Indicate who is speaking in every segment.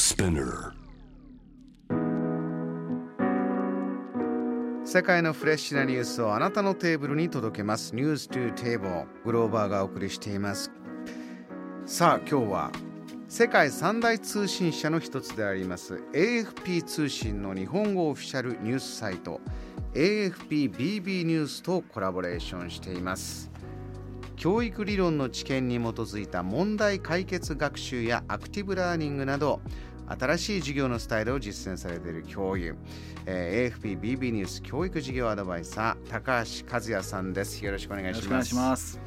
Speaker 1: Spinner.
Speaker 2: 世界のフレッシュなニュースをあなたのテーブルに届けます。ニュース to table グローバーがお送りしています。さあ今日は世界三大通信社の一つであります。AFP 通信の日本語オフィシャルニュースサイト AFPBB ニュースとコラボレーションしています。教育理論の知見に基づいた問題解決学習やアクティブラーニングなど新しい授業のスタイルを実践されている教諭、えー、AFPBB ニュース教育事業アドバイザー高橋和也さんです。よろしくお願いします。
Speaker 3: します。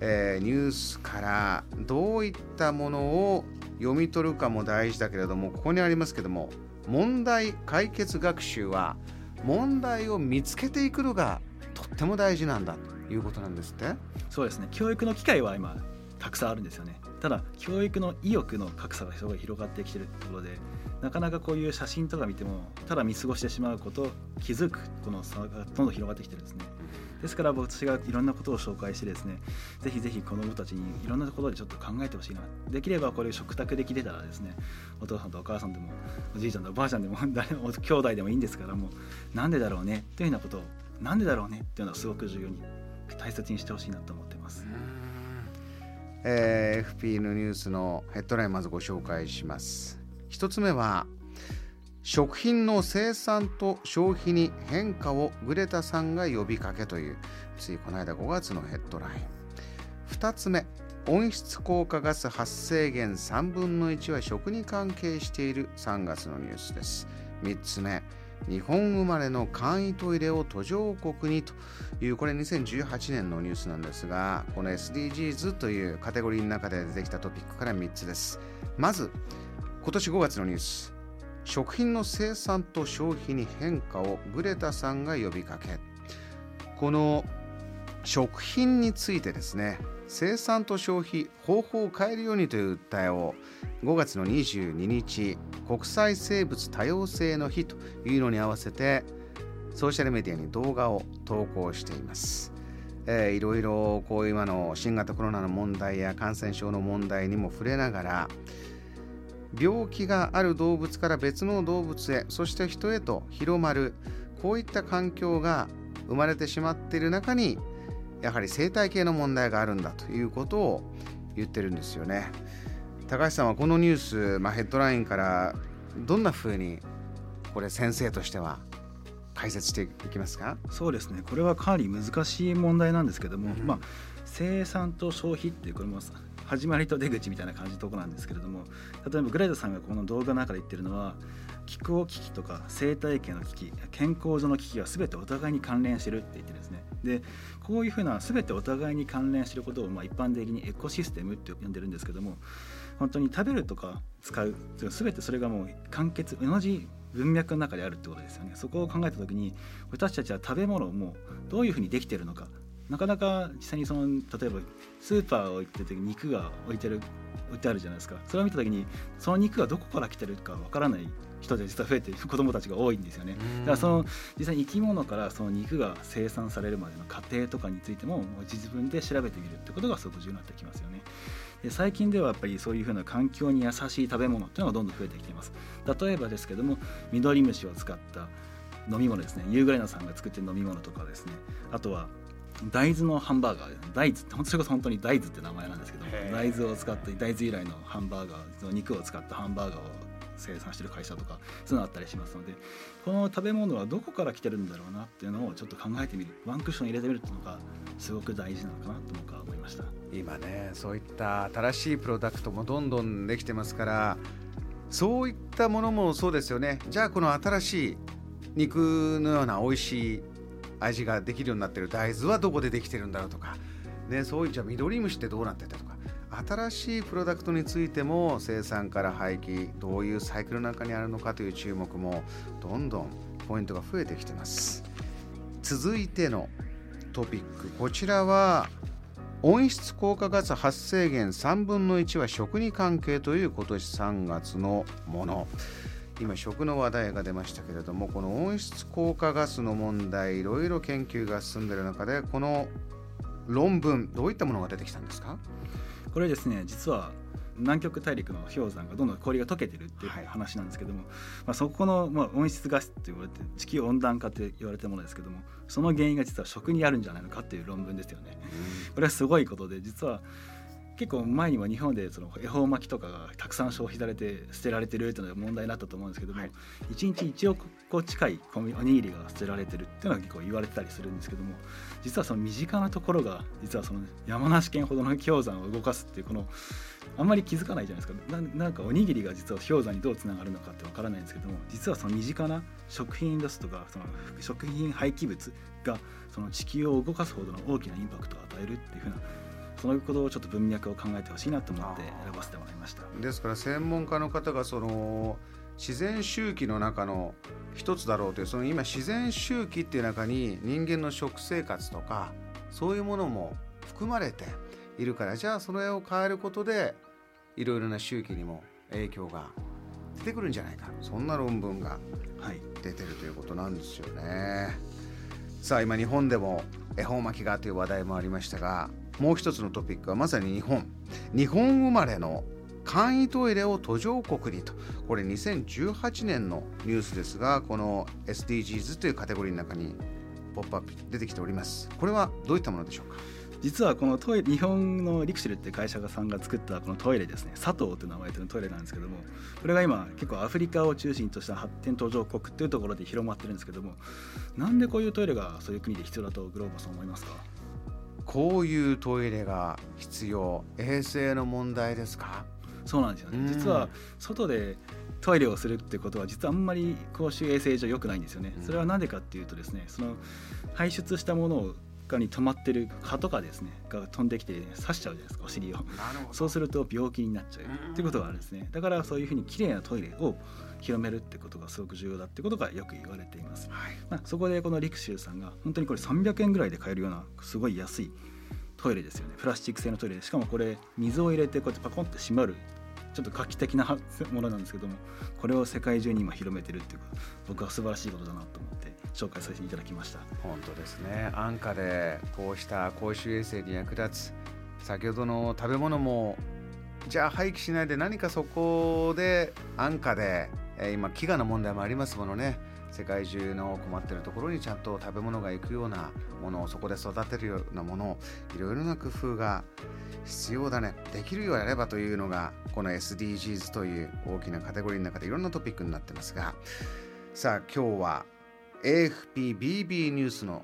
Speaker 2: えー、ニュースからどういったものを読み取るかも大事だけれどもここにありますけども問題解決学習は問題を見つけていくのがとっても大事なんだということなんですって。
Speaker 3: そうですね。教育の機会は今たくさんあるんですよねただ教育の意欲の格差がすごい広がってきてるところでなかなかこういう写真とか見てもただ見過ごしてしまうこと気づくこの差がどんどん広がってきてるんですねですから私がいろんなことを紹介してですねぜひぜひ子どもたちにいろんなとことでちょっと考えてほしいなできればこれ食卓できてたらですねお父さんとお母さんでもおじいちゃんとおばあちゃんでも 誰も兄弟でもいいんですからもうなんでだろうねというようなことをなんでだろうねっていうのはすごく重要に大切にしてほしいなと思って。
Speaker 2: えー、FP のニュースのヘッドラインまずご紹介します。一つ目は食品の生産と消費に変化をグレタさんが呼びかけというついこの間5月のヘッドライン。2つ目温室効果ガス発生源3分の1は食に関係している3月のニュースです。3つ目日本生まれの簡易トイレを途上国にというこれ2018年のニュースなんですがこの SDGs というカテゴリーの中で出てきたトピックから3つです。まず今年5月のニュース。食品の生産と消費に変化をグレタさんが呼びかけ。この食品についてですね生産と消費方法を変えるようにという訴えを5月の22日国際生物多様性の日というのに合わせてソーシャルメディアに動画を投稿しています。えー、いろいろこう今の新型コロナの問題や感染症の問題にも触れながら病気がある動物から別の動物へそして人へと広まるこういった環境が生まれてしまっている中にやはり生態系の問題があるんだということを言ってるんですよね。高橋さんはこのニュース、まあ、ヘッドラインからどんなふうにこれ先生としては解説していきますか？
Speaker 3: そうですね。これはかなり難しい問題なんですけども、うん、まあ、生産と消費っていうこれも始まりと出口みたいな感じのところなんですけれども例えばグレードさんがこの動画の中で言ってるのは気候危機とか生態系の危機健康上の危機は全てお互いに関連してるって言ってるんですねでこういうふうな全てお互いに関連してることをまあ一般的にエコシステムって呼んでるんですけども本当に食べるとか使う全てそれがもう完結同じ文脈の中であるってことですよね。そこを考えた時に私たちは食べ物をもうどういうふうにできてるのかなかなか実際にその例えばスーパーを行ってる時に肉が置いてる置いてあるじゃないですか。それを見た時にその肉がどこから来てるかわからない人で実は増えて子どもたちが多いんですよね。だからその実際に生き物からその肉が生産されるまでの過程とかについても自分で調べてみるってことがすごく重要になってきますよね。で最近ではやっぱりそういうふうな環境に優しい食べ物っていうのがどんどん増えてきています。例えばですけども緑虫を使った飲み物ですねユーグレナさんが作ってる飲み物とかですねあとは大豆のハンバーガー大豆ってそれこそ本当に大豆って名前なんですけど大豆を使って大豆由来のハンバーガー肉を使ったハンバーガーを生産してる会社とかそういうのあったりしますのでこの食べ物はどこから来てるんだろうなっていうのをちょっと考えてみるワンクッション入れてみるっていうのがすごく大事なのかなと僕は思いました。
Speaker 2: 今ねそういった新しいプロダクトもどんどんできてますからそういったものもそうですよね。じゃあこの新しい肉のような美味しい味ができるようになってる大豆はどこでできてるんだろうとか、ね、そういうじゃあ緑虫ってどうなってたとか。新しいプロダクトについても生産から廃棄どういうサイクルの中にあるのかという注目もどんどんポイントが増えてきてます。続いてのトピックこちらは温室効果ガス発生源3分の1は食に関係という今年3月のもの。今食の話題が出ましたけれどもこの温室効果ガスの問題いろいろ研究が進んでいる中でこの論文どういったものが出てきたんですか？
Speaker 3: これですね実は南極大陸の氷山がどんどん氷が溶けてるっていう話なんですけども、はい、まあ、そこの、まあ、温室ガスって言われて地球温暖化って言われてるものですけどもその原因が実は食にあるんじゃないのかっていう論文ですよね。これはすごいことで実は結構前には日本でその恵方巻きとかがたくさん消費されて捨てられてるというのが問題になったと思うんですけども、はい、1日1億個近いおにぎりが捨てられてるっていうのは結構言われてたりするんですけども実はその身近なところが実はその山梨県ほどの氷山を動かすっていうこのあんまり気づかないじゃないですか。なんかおにぎりが実は氷山にどうつながるのかってわからないんですけども実はその身近な食品ですとかその食品廃棄物がその地球を動かすほどの大きなインパクトを与えるっていうふうなそのことをちょっと文脈を考えてほしいなと思って選ばせてもらいました。
Speaker 2: ですから専門家の方がその自然周期の中の一つだろうというその今自然周期っていう中に人間の食生活とかそういうものも含まれているからじゃあその絵を変えることでいろいろな周期にも影響が出てくるんじゃないか。そんな論文が出てるということなんですよね。はい、さあ今日本でも恵方巻きがという話題もありましたがもう一つのトピックはまさに日本。日本生まれの簡易トイレを途上国にと。これ2018年のニュースですがこの SDGs というカテゴリーの中にポップアップ出てきております。これはどういったものでしょうか？
Speaker 3: 実はこのトイレ日本のリクシルって会社さんが作ったこのトイレですね。佐藤という名前のトイレなんですけどもこれが今結構アフリカを中心とした発展途上国っていうところで広まってるんですけどもなんでこういうトイレがそういう国で必要だとグローバさん思いますか？
Speaker 2: こういうトイレが必要衛生の問題ですか？
Speaker 3: そうなんですよね。実は外でトイレをするってことは実はあんまり公衆衛生上良くないんですよね。それは何でかっていうとですねその排出したものをがに止まってる蚊とかですねが飛んできて刺しちゃうじゃないですかお尻を。そうすると病気になっちゃうっていうことがあるんですね。だからそういうふうにきれいなトイレを広めるってことがすごく重要だってことがよく言われています、はい、まあ、そこでこのリクシューさんが本当にこれ300円ぐらいで買えるようなすごい安いトイレですよね。プラスチック製のトイレで。しかもこれ水を入れてこうやってパコンと閉まるちょっと画期的なものなんですけどもこれを世界中に今広めてるっていうか僕は素晴らしいことだなと思って紹介させていただきました。
Speaker 2: 本当ですね。安価でこうした公衆衛生に役立つ先ほどの食べ物もじゃあ廃棄しないで何かそこで安価でえ今飢餓の問題もありますものね。世界中の困ってるところにちゃんと食べ物が行くようなものをそこで育てるようなものいろいろな工夫が必要だね。できるようやればというのがこの SDGs という大きなカテゴリーの中でいろんなトピックになってますが。さあ今日は AFPBB ニュースの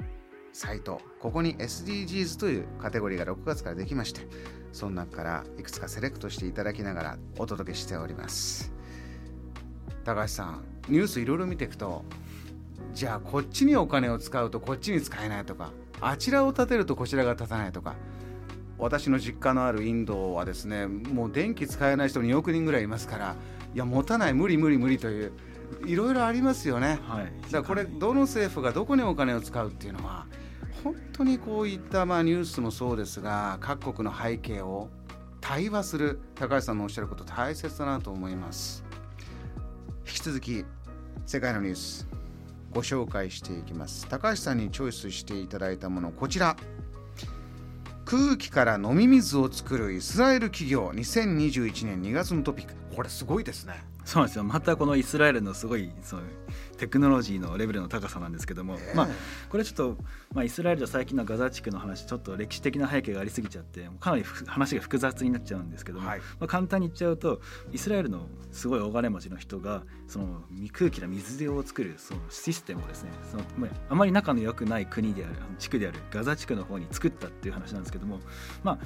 Speaker 2: サイト。ここに SDGs というカテゴリーが6月からできましてその中からいくつかセレクトしていただきながらお届けしております。高橋さんニュースいろいろ見ていくとじゃあこっちにお金を使うとこっちに使えないとかあちらを建てるとこちらが建たないとか私の実家のあるインドはですねもう電気使えない人2億人ぐらいいますからいや持たない無理無理無理といういろいろありますよね、はい、だからこれどの政府がどこにお金を使うっていうのは本当にこういったまあニュースもそうですが各国の背景を対話する高橋さんのおっしゃること大切だなと思います。引き続き世界のニュースご紹介していきます。高橋さんにチョイスしていただいたものこちら。空気から飲み水を作るイスラエル企業2021年2月のトピック。これすごいですね。
Speaker 3: そうですよ。またこのイスラエルのすごいそうテクノロジーのレベルの高さなんですけども、えー、まあこれちょっと、まあ、イスラエルで最近のガザ地区の話ちょっと歴史的な背景がありすぎちゃってかなり話が複雑になっちゃうんですけども、はい、まあ、簡単に言っちゃうとイスラエルのすごい大金持ちの人がその空気の水を作るそのシステムをですねその、まあ、あまり仲の良くない国である地区であるガザ地区の方に作ったっていう話なんですけどもまあ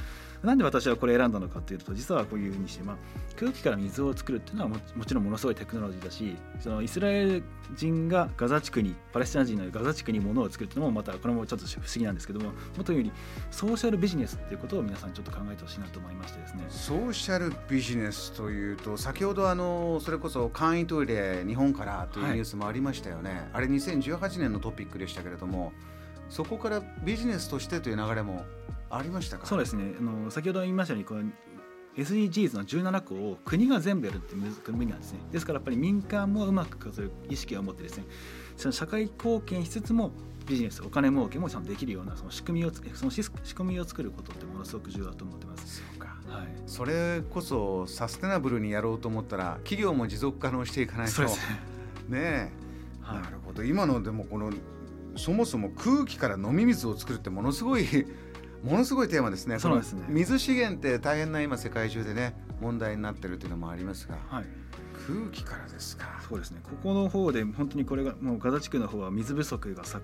Speaker 3: なんで私はこれ選んだのかというと実はこういうふうにして、まあ、空気から水を作るっていうのはももちろんものすごいテクノロジーだしそのイスラエル人がガザ地区にパレスチナ人のガザ地区に物を作るっていうのもまたこれもちょっと不思議なんですけどももっというよりソーシャルビジネスっていうことを皆さんちょっと考えてほしいなと思いましてですね。
Speaker 2: ソーシャルビジネスというと先ほどあのそれこそ簡易トイレ日本からというニュースもありましたよね、はい、あれ2018年のトピックでしたけれどもそこからビジネスとしてという流れもありましたか？
Speaker 3: そうですね。あの先ほど言いましたようにこの SDGs の17個を国が全部やるって無理なんですね。ですからやっぱり民間もうまくそういう意識を持ってですねその社会貢献しつつもビジネスお金儲けもちゃんとできるようなその仕組みをその仕組みを作ることってものすごく重要だと思ってます。
Speaker 2: そうか。
Speaker 3: はい、
Speaker 2: それこそサステナブルにやろうと思ったら企業も持続可能していかないと。ねえ、はい、なるほど。今のでもこのそもそも空気から飲み水を作るってものすごいものすごいテーマですね。
Speaker 3: そうですね。
Speaker 2: 水資源って大変な今世界中でね問題になってるっていうのもありますが、
Speaker 3: はい、
Speaker 2: 空気からですか？
Speaker 3: そうですね。ここの方で本当にこれがもうガザ地区の方は水不足がさ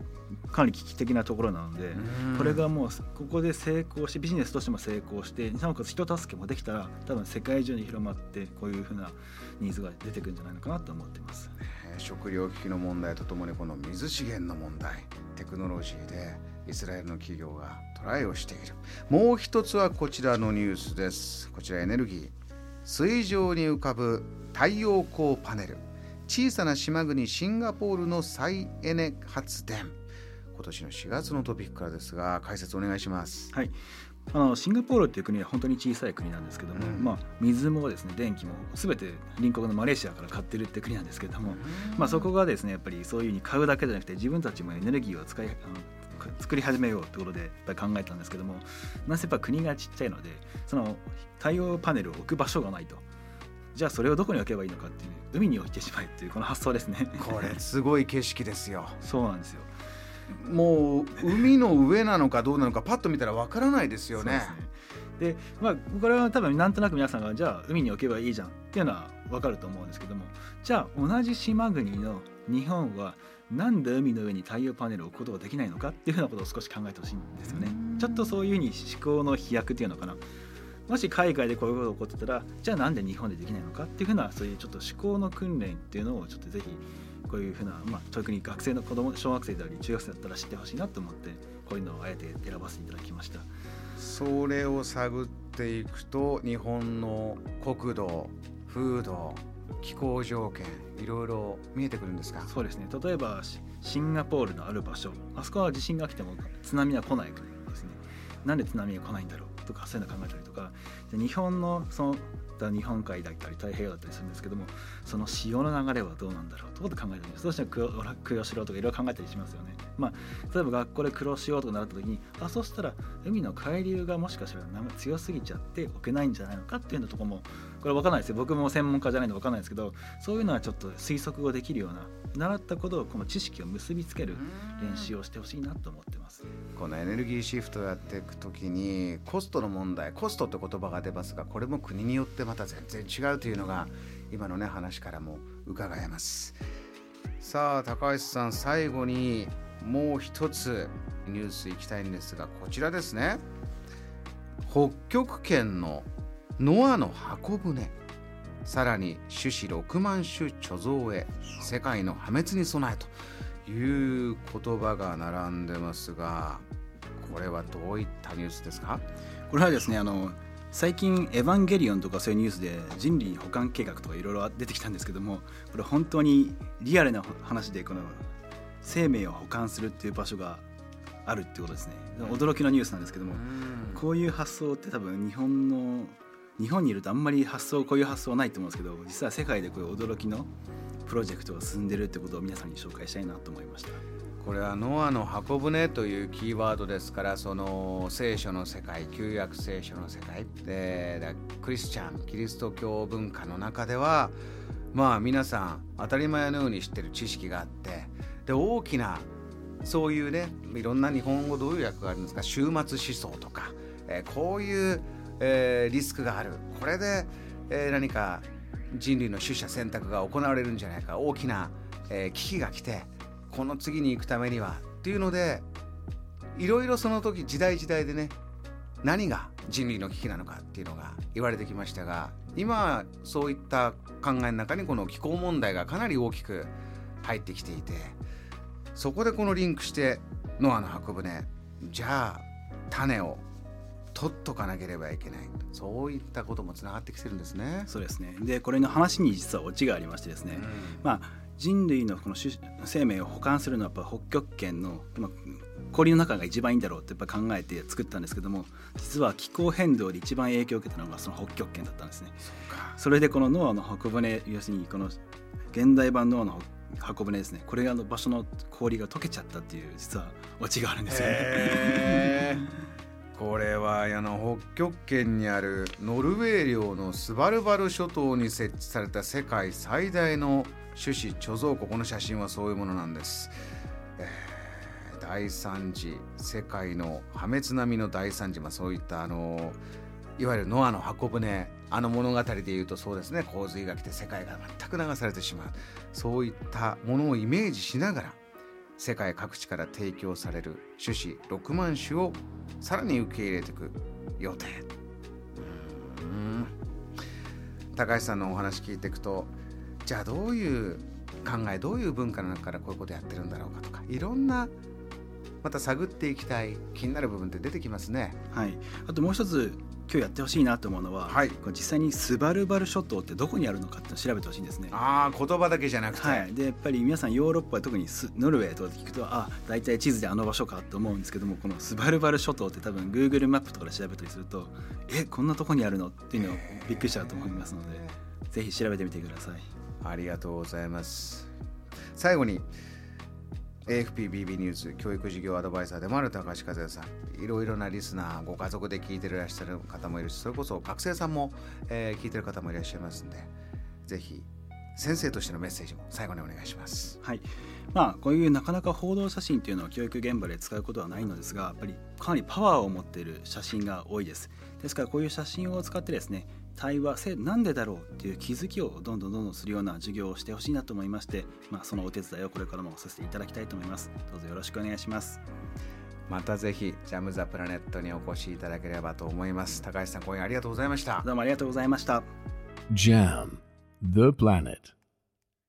Speaker 3: かなり危機的なところなので、これがもうここで成功してビジネスとしても成功してなおかつ人助けもできたら多分世界中に広まってこういうふうなニーズが出てくるんじゃないのかなと思ってます。
Speaker 2: 食料危機の問題とともにこの水資源の問題テクノロジーでイスラエルの企業がトライをしている。もう一つはこちらのニュースです。こちらエネルギー水上に浮かぶ太陽光パネル。小さな島国シンガポールの再エネ発電。今年の4月のトピックからですが解説お願いします。
Speaker 3: はい。あのシンガポールっていう国は本当に小さい国なんですけども、うん、まあ、水もですね電気も全て隣国のマレーシアから買ってるって国なんですけども、うん、まあ、そこがですねやっぱりそういうふうに買うだけじゃなくて自分たちもエネルギーを使い作り始めようってことでやっぱり考えたんですけどもなぜやっぱ国がちっちゃいのでその太陽パネルを置く場所がないと。じゃあそれをどこに置けばいいのかっていう海に置いてしまえっていうこの発想ですね。
Speaker 2: これすごい景色ですよ。
Speaker 3: そうなんですよ。
Speaker 2: もう海の上なのかどうなのかパッと見たらわからないですよね。
Speaker 3: で、ね、まあこれは多分なんとなく皆さんがじゃあ海に置けばいいじゃんっていうのはわかると思うんですけどもじゃあ同じ島国の日本はなんで海の上に太陽パネルを置くことができないのかっていうふうなことを少し考えてほしいんですよね。ちょっとそういうふうに思考の飛躍っていうのかな。もし海外でこういうことが起こってたらじゃあなんで日本でできないのかっていうふうなそういうちょっと思考の訓練っていうのをちょっとぜひこういうふうな、まあ、特に学生の子供小学生だり中学生だったら知ってほしいなと思ってこういうのをあえて選ばせていただきました
Speaker 2: それを探っていくと日本の国土風土気候条件いろいろ見えてくるんですか？
Speaker 3: そうですね。例えばシンガポールのある場所あそこは地震が来ても津波は来ない国ですね。なんで津波が来ないんだろうとかそういうの考えたりとか。日本のそのった日本海だったり太平洋だったりするんですけどもその潮の流れはどうなんだろうと考えてるんですどうしても黒潮とかいろいろ考えたりしますよね。まあ、例えば学校で黒潮とか習った時にあそうしたら海の海流がもしかしたら強すぎちゃって置けないんじゃないのかっていうのとこもこれ分かんないですよ僕も専門家じゃないので分かんないですけどそういうのはちょっと推測ができるような習ったことをこの知識を結びつける練習をしてほしいなと思ってます。
Speaker 2: このエネルギーシフトをやっていく時にコストの問題コストって言葉が出ますがこれも国によってまた全然違うというのが今のね話からも伺えます。さあ高橋さん最後にもう一つニュースいきたいんですがこちらですね。北極圏のノアの箱舟さらに種子6万種貯蔵へ世界の破滅に備えと。いう言葉が並んでますがこれはどういったニュースですか？
Speaker 3: これはですねあの最近「エヴァンゲリオン」とかそういうニュースで人類保管計画とかいろいろ出てきたんですけどもこれ本当にリアルな話でこの生命を保管するっていう場所があるってことですね。驚きのニュースなんですけどもこういう発想って多分日本の日本にいるとあんまり発想こういう発想はないと思うんですけど実は世界でこういう驚きのプロジェクトが進んでるってことを皆さんに紹介したいなと思いました。
Speaker 2: これはノアの箱舟というキーワードですからその聖書の世界旧約聖書の世界でクリスチャンキリスト教文化の中ではまあ皆さん当たり前のように知ってる知識があってで大きなそういうねいろんな日本語どういう訳があるんですか終末思想とか、え、こういう、えー、リスクがある。これで、えー、何か人類の取捨選択が行われるんじゃないか。大きな、えー、危機が来てこの次に行くためにはっていうのでいろいろその時時代時代でね何が人類の危機なのかっていうのが言われてきましたが今そういった考えの中にこの気候問題がかなり大きく入ってきていてそこでこのリンクしてノアの箱舟じゃあ種を取っとかなければいけないそういったこともつながってきてるんですね。
Speaker 3: そうですね。でこれの話に実はオチがありましてですね、うん、まあ人類のこの生命を保管するのはやっぱ北極圏の、まあ、氷の中が一番いいんだろうってやっぱ考えて作ったんですけども実は気候変動で一番影響を受けたのがその北極圏だったんですね。それでこのノアの箱舟要するにこの現代版ノアの箱舟ですね。これがの場所の氷が溶けちゃったっていう実はオチがあるんですよね。
Speaker 2: これはあの北極圏にあるノルウェー領のスバルバル諸島に設置された世界最大の種子貯蔵庫。この写真はそういうものなんです、えー、大惨事世界の破滅並みの大惨事、まあ、そういったあのいわゆるノアの箱舟あの物語でいうとそうですね。洪水が来て世界が全く流されてしまう。そういったものをイメージしながら世界各地から提供される種子6万種をさらに受け入れていく予定。高橋さんのお話聞いていくとじゃあどういう考えどういう文化の中からこういうことやってるんだろうかとかいろんなまた探っていきたい気になる部分って出てきますね。
Speaker 3: はい、あともう一つ今日やってほしいなと思うのは、はい、実際にスバルバル諸島ってどこにあるのかって調べてほしいんですね。
Speaker 2: ああ言葉だけじゃなくて、は
Speaker 3: い、でやっぱり皆さんヨーロッパ特にノルウェーとか聞くとあ大体地図であの場所かと思うんですけどもこのスバルバル諸島って多分 Google マップとかで調べたりするとえこんなとこにあるのっていうのをびっくりしちゃうと思いますのでぜひ調べてみてください。
Speaker 2: ありがとうございます。最後に AFPBB ニュース教育事業アドバイザーでもある高橋和也さん。いろいろなリスナーご家族で聞いていらっしゃる方もいるしそれこそ学生さんも、えー、聞いてる方もいらっしゃいますんでぜひ先生としてのメッセージも最後にお願いします。
Speaker 3: はい。まあ、こういうなかなか報道写真っていうのは教育現場で使うことはないのですがやっぱりかなりパワーを持っている写真が多いです。ですからこういう写真を使ってですね対話せなんでだろうっていう気づきをどんどんどんどんするような授業をしてほしいなと思いまして、まあ、そのお手伝いをこれからもさせていただきたいと思います。どうぞよろしくお願いします。
Speaker 2: またぜひジャム・ザ・プラネットにお越しいただければと思います。高橋さん今夜ありがとうございました。
Speaker 3: どうもありがとうございました。
Speaker 1: JAM The Planet